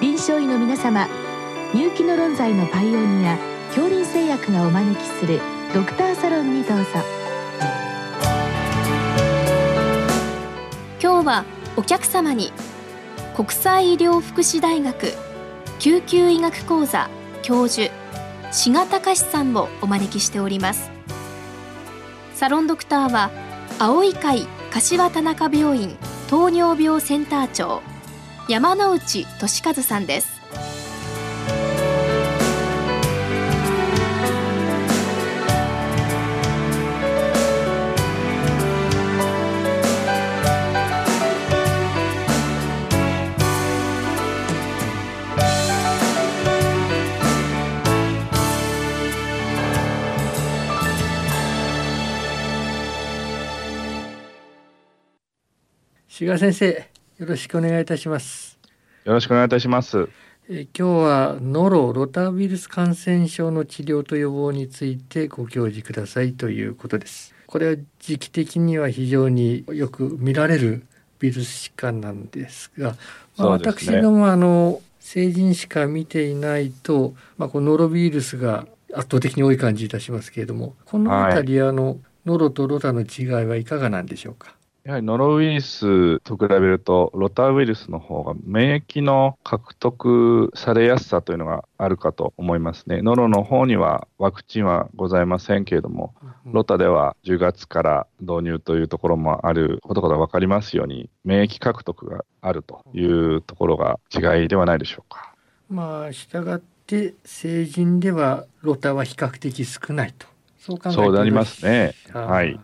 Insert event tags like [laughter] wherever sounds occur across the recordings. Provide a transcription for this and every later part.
臨床医の皆様入気の論剤のパイオニア恐林製薬がお招きするドクターサロンにどうぞ。今日はお客様に国際医療福祉大学救急医学講座教授志賀隆さんをお招きしております。サロンドクターは青い会柏田中病院糖尿病センター長山内俊和さんです。志賀先生よろしくお願いいたします。よろしくお願いいたします。え今日はノロロタウイルス感染症の治療と予防についてご教示くださいということです。これは時期的には非常によく見られるウイルス疾患なんですが、まあ、私どもあの成人しか見ていないと、まあ、このノロウイルスが圧倒的に多い感じいたしますけれどもこの辺り、はい、あのノロとロタの違いはいかがなんでしょうか？やはりノロウイルスと比べると、ロタウイルスの方が免疫の獲得されやすさというのがあるかと思いますね。ノロの方にはワクチンはございませんけれども、ロタでは10月から導入というところもあることから分かりますように、免疫獲得があるというところが違いではないでしょうか。まあ、従って成人ではロタは比較的少ないと。そう考えそうなりますね。はい。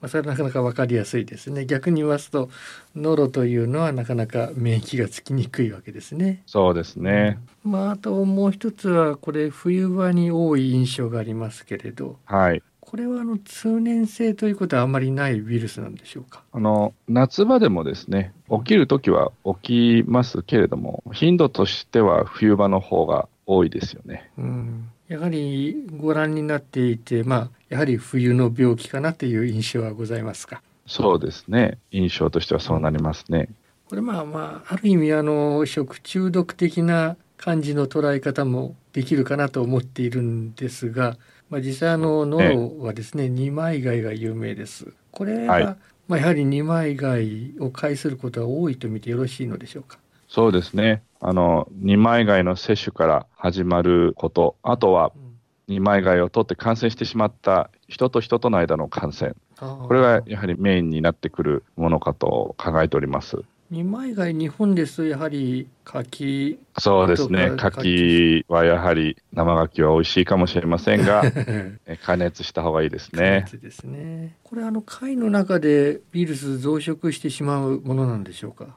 まあ、それはなかなか分かりやすいですね。逆に言いますとノロというのはなかなか免疫がつきにくいわけですね。そうですね、まあ、あともう一つはこれ冬場に多い印象がありますけれどはい。これはあの通年性ということはあまりないウイルスなんでしょうか？あの夏場でもですね起きるときは起きますけれども頻度としては冬場の方が多いですよね。うんやはりご覧になっていて、まあ、やはり冬の病気かなという印象はございますか？そうですね。印象としてはそうなりますね。これまあまあある意味あの食中毒的な感じの捉え方もできるかなと思っているんですが、まあ、実際あのノロはですね、二枚貝が有名です。これは、はい、まあ、やはり二枚貝を介することは多いと見てよろしいのでしょうか？そうですね。あの、二枚貝の接種から始まること、あとは二枚貝を取って感染してしまった人と人との間の感染、これがやはりメインになってくるものかと考えております。二枚貝日本ですとやはり柿。そうですね。柿。はやはり生柿は美味しいかもしれませんが [laughs] 加熱した方がいいですね。加熱ですね。これあの貝の中でウイルス増殖してしまうものなんでしょうか？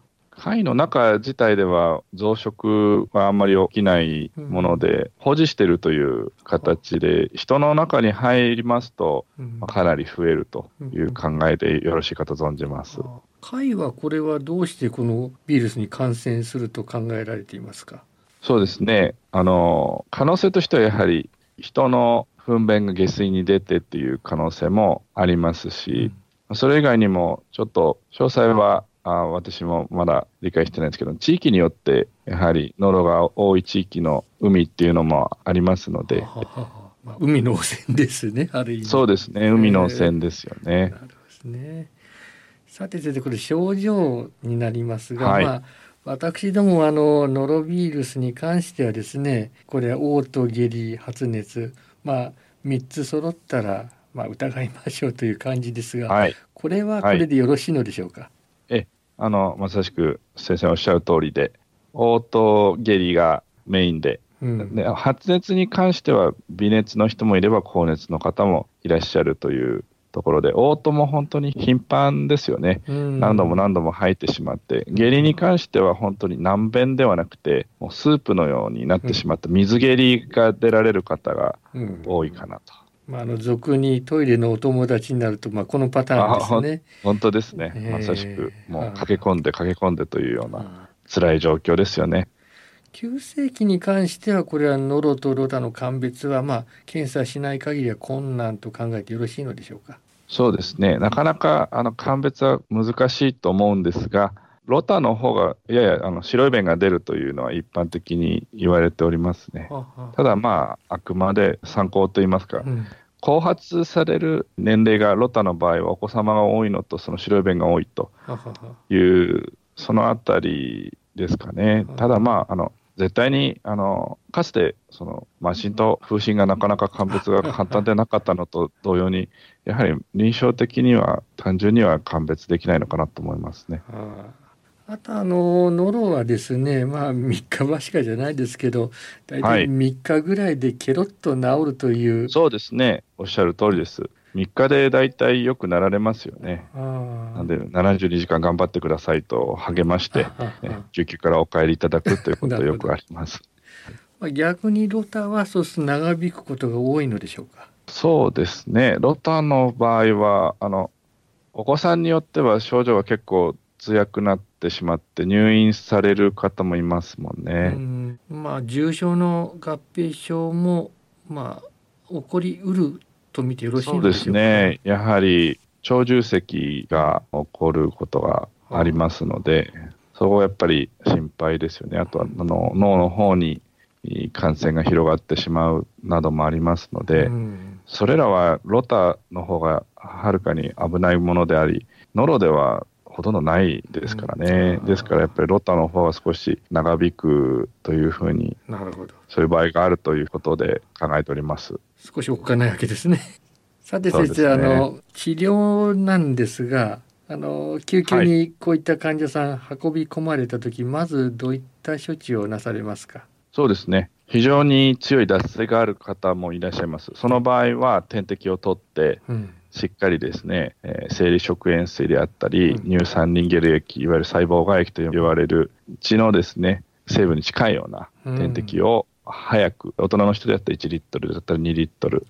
貝の中自体では増殖はあんまり起きないもので、うん、保持しているという形で、人の中に入りますと、うん、かなり増えるという考えでよろしいかと存じます。貝はこれはどうしてこのウイルスに感染すると考えられていますか？そうですね。あの、可能性としてはやはり人の糞便が下水に出てっていう可能性もありますし、うん、それ以外にもちょっと詳細はあ私もまだ理解してないんですけど、地域によって、やはりノロが多い地域の海っていうのもありますので。はははまあ、海の汚染ですね、ある意味。そうですね、海の汚染ですよね。なるほどね。さて先生、これ症状になりますが、はい、まあ、私どもあのノロウイルスに関してはですね、これ嘔吐、下痢、発熱、まあ3つ揃ったらまあ疑いましょうという感じですが、はい、これはこれでよろしいのでしょうか？はいあの、まさしく先生おっしゃる通りで、オート下痢がメインで、うん、で発熱に関しては微熱の人もいれば高熱の方もいらっしゃるというところで、オートも本当に頻繁ですよね、うん、何度も何度も吐いてしまって、下痢に関しては本当に難便ではなくて、もうスープのようになってしまった。水下痢が出られる方が多いかなと。まあ、あの俗にトイレのお友達になると、まあ、このパターンですね。本当ですね、えー、まさしくもう駆け込んで駆け込んでというような辛い状況ですよね。急性期に関してはこれはノロとロタの鑑別はまあ検査しない限りは困難と考えてよろしいのでしょうか？そうですね。なかなかあの鑑別は難しいと思うんですがロタの方がややあの白い便が出るというのは一般的に言われておりますね。ただまあ、あくまで参考といいますか、うん、後発される年齢がロタの場合はお子様が多いのと、その白い便が多いという、そのあたりですかね。ただまあ、あの絶対にあのかつてその麻疹と風疹がなかなか鑑別が簡単でなかったのと同様に、やはり臨床的には単純には鑑別できないのかなと思いますね。あとあのノロはですねまあ3日ばしかじゃないですけど大体3日ぐらいでケロッと治るという、はい、そうですね。おっしゃる通りです。3日で大体よくなられますよね。なんで72時間頑張ってくださいと励まして、ね、救急からお帰りいただくということ [laughs] はよくあります。逆にロタはそうすると長引くことが多いのでしょうか？そうですね。ロタの場合はあのお子さんによっては症状が結構強くなってしまって入院される方もいますもんね。んまあ重症の合併症もまあ起こりうると見てよろしいそうですね。やはり長重積が起こることがありますので、そこはやっぱり心配ですよね。あとはあの脳の方に感染が広がってしまうなどもありますので、うん、それらはロタの方がはるかに危ないものであり、ノロではほとんどないですからね、うん、ですからやっぱりロタの方が少し長引くというふうに、なるほど。そういう場合があるということで考えております。少しおっかないわけですね。[laughs] さて先生、ね、あの治療なんですがあの救急にこういった患者さん、運び込まれた時まずどういった処置をなされますか？そうですね。非常に強い脱水がある方もいらっしゃいます。その場合は点滴を取って、うんしっかりですね、えー、生理食塩水であったり、うん、乳酸リンゲル液、いわゆる細胞外液と言われる血のですね、成分に近いような点滴を早く、大人の人であったら1リットルだったら2リットル、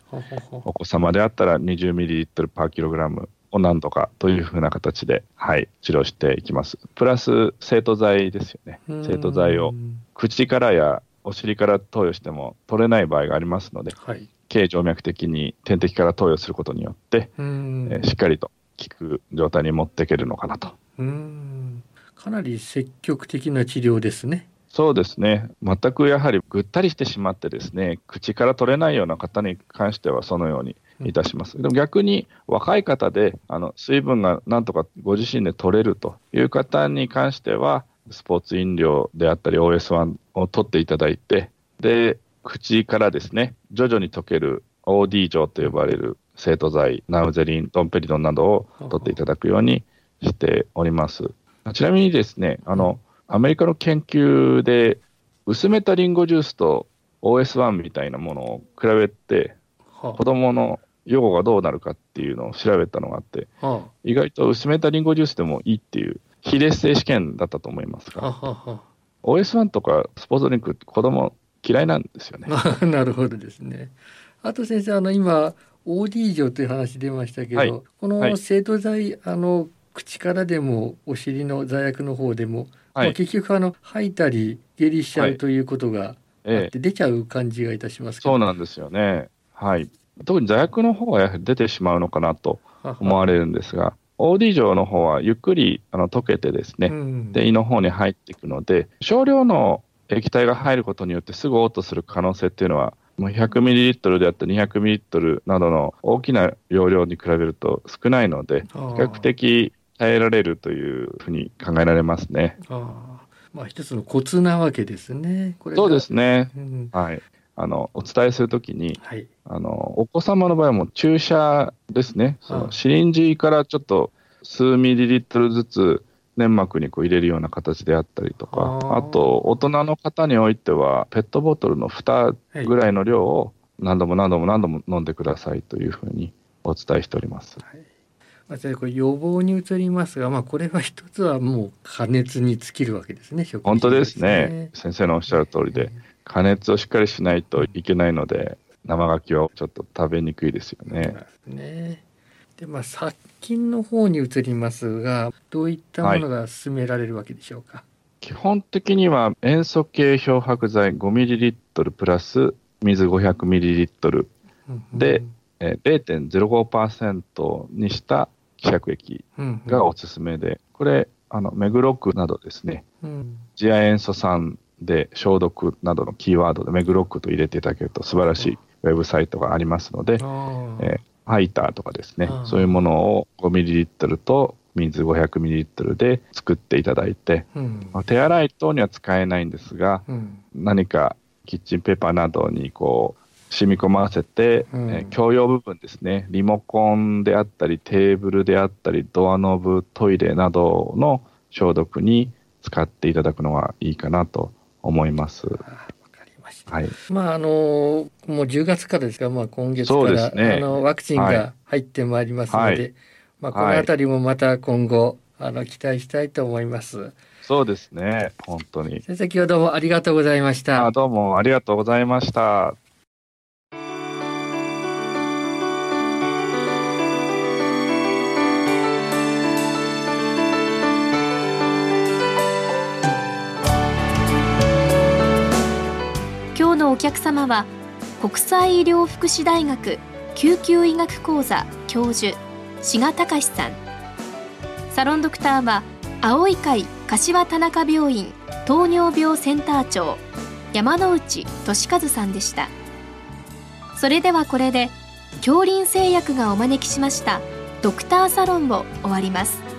お子様であったら20ミリリットルパーキログラムを何度かというふうな形で、はい、治療していきます。プラス、生徒剤ですよね。生徒剤を口からやお尻から投与しても取れない場合がありますので、はい、軽静脈的に点滴から投与することによって、えー、しっかりと効く状態に持っていけるのかなと。かなり積極的な治療ですね。そうですね、全くやはりぐったりしてしまって、ですね口から取れないような方に関してはそのようにいたします。でも逆に若い方であの水分がなんとかご自身で取れるという方に関しては、スポーツ飲料であったり OS1 を取っていただいて、で口からですね、徐々に溶ける OD 錠と呼ばれる生徒剤、ナウゼリン、ドンペリドンなどを取っていただくようにしております。ちなみにですね、あの、アメリカの研究で、薄めたリンゴジュースと OS1 みたいなものを比べて、子供の予後がどうなるかっていうのを調べたのがあって、意外と薄めたリンゴジュースでもいいっていう非劣性試験だったと思いますが、OS1 とかスポーツドリンク子供嫌いなんですよね。[laughs] なるほどですね。あと先生あの今 OD 錠という話出ましたけど、はい、この生徒剤、あの口からでもお尻の座薬の方でも、はい、まあ、結局あの吐いたり下痢しちゃうということがあって出ちゃう感じがいたしますけど、そうなんですよね。はい。特に座薬の方はやはり出てしまうのかなと思われるんですが、OD 錠の方はゆっくりあの溶けてですね、うん、で胃の方に入っていくので少量の液体が入ることによってすぐ嘔吐する可能性っていうのは、もう100ミリリットルであったり200ミリリットルなどの大きな容量に比べると少ないので、比較的耐えられるというふうに考えられますね。あまあ、一つのコツなわけですね。そうですね。うん、はい。あのお伝えするときに、はい、あのお子様の場合はもう注射ですね、そのシリンジからちょっと数ミリリットルずつ粘膜にこう入れるような形であったりとか、あと大人の方においては、ペットボトルの蓋ぐらいの量を何度も何度も何度も飲んでくださいというふうにお伝えしております。はい。まあ、これ予防に移りますが、まあ、これは一つはもう加熱に尽きるわけですね、ね。本当ですね、先生のおっしゃる通りで、加熱をしっかりしないといけないので、生牡蠣はちょっと食べにくいですよね。ねでまあ、殺菌の方に移りますが、どういったものが進められるわけでしょうか？はい、基本的には塩素系漂白剤 5ml プラス水 500ml で、うん、え0.05%にした希釈液がおすすめで、これ、あの目黒区などですね、うん、次亜塩素酸で消毒などのキーワードで目黒区と入れていただけると素晴らしいウェブサイトがありますので、えー、ハイターとかですね、そういうものを 5ml と水 500ml で作っていただいて、うん、手洗い等には使えないんですが、うん、何かキッチンペーパーなどにこう染み込ませて、うん、えー、共用部分ですね。リモコンであったりテーブルであったりドアノブトイレなどの消毒に使っていただくのがいいかなと思います。はい、まああのもう10月からですが、まあ、今月から、ね、あのワクチンが入ってまいりますので、はい、まあ、この辺りもまた今後、はい、あの期待したいと思います。そうですね、本当に。先生、今日どうもありがとうございました。あどうもありがとうございました。のお客様は国際医療福祉大学救急医学講座教授志賀隆さん。サロンドクターは青い会柏田中病院糖尿病センター長山内俊和さんでした。それではこれで恐林製薬がお招きしましたドクターサロンを終わります。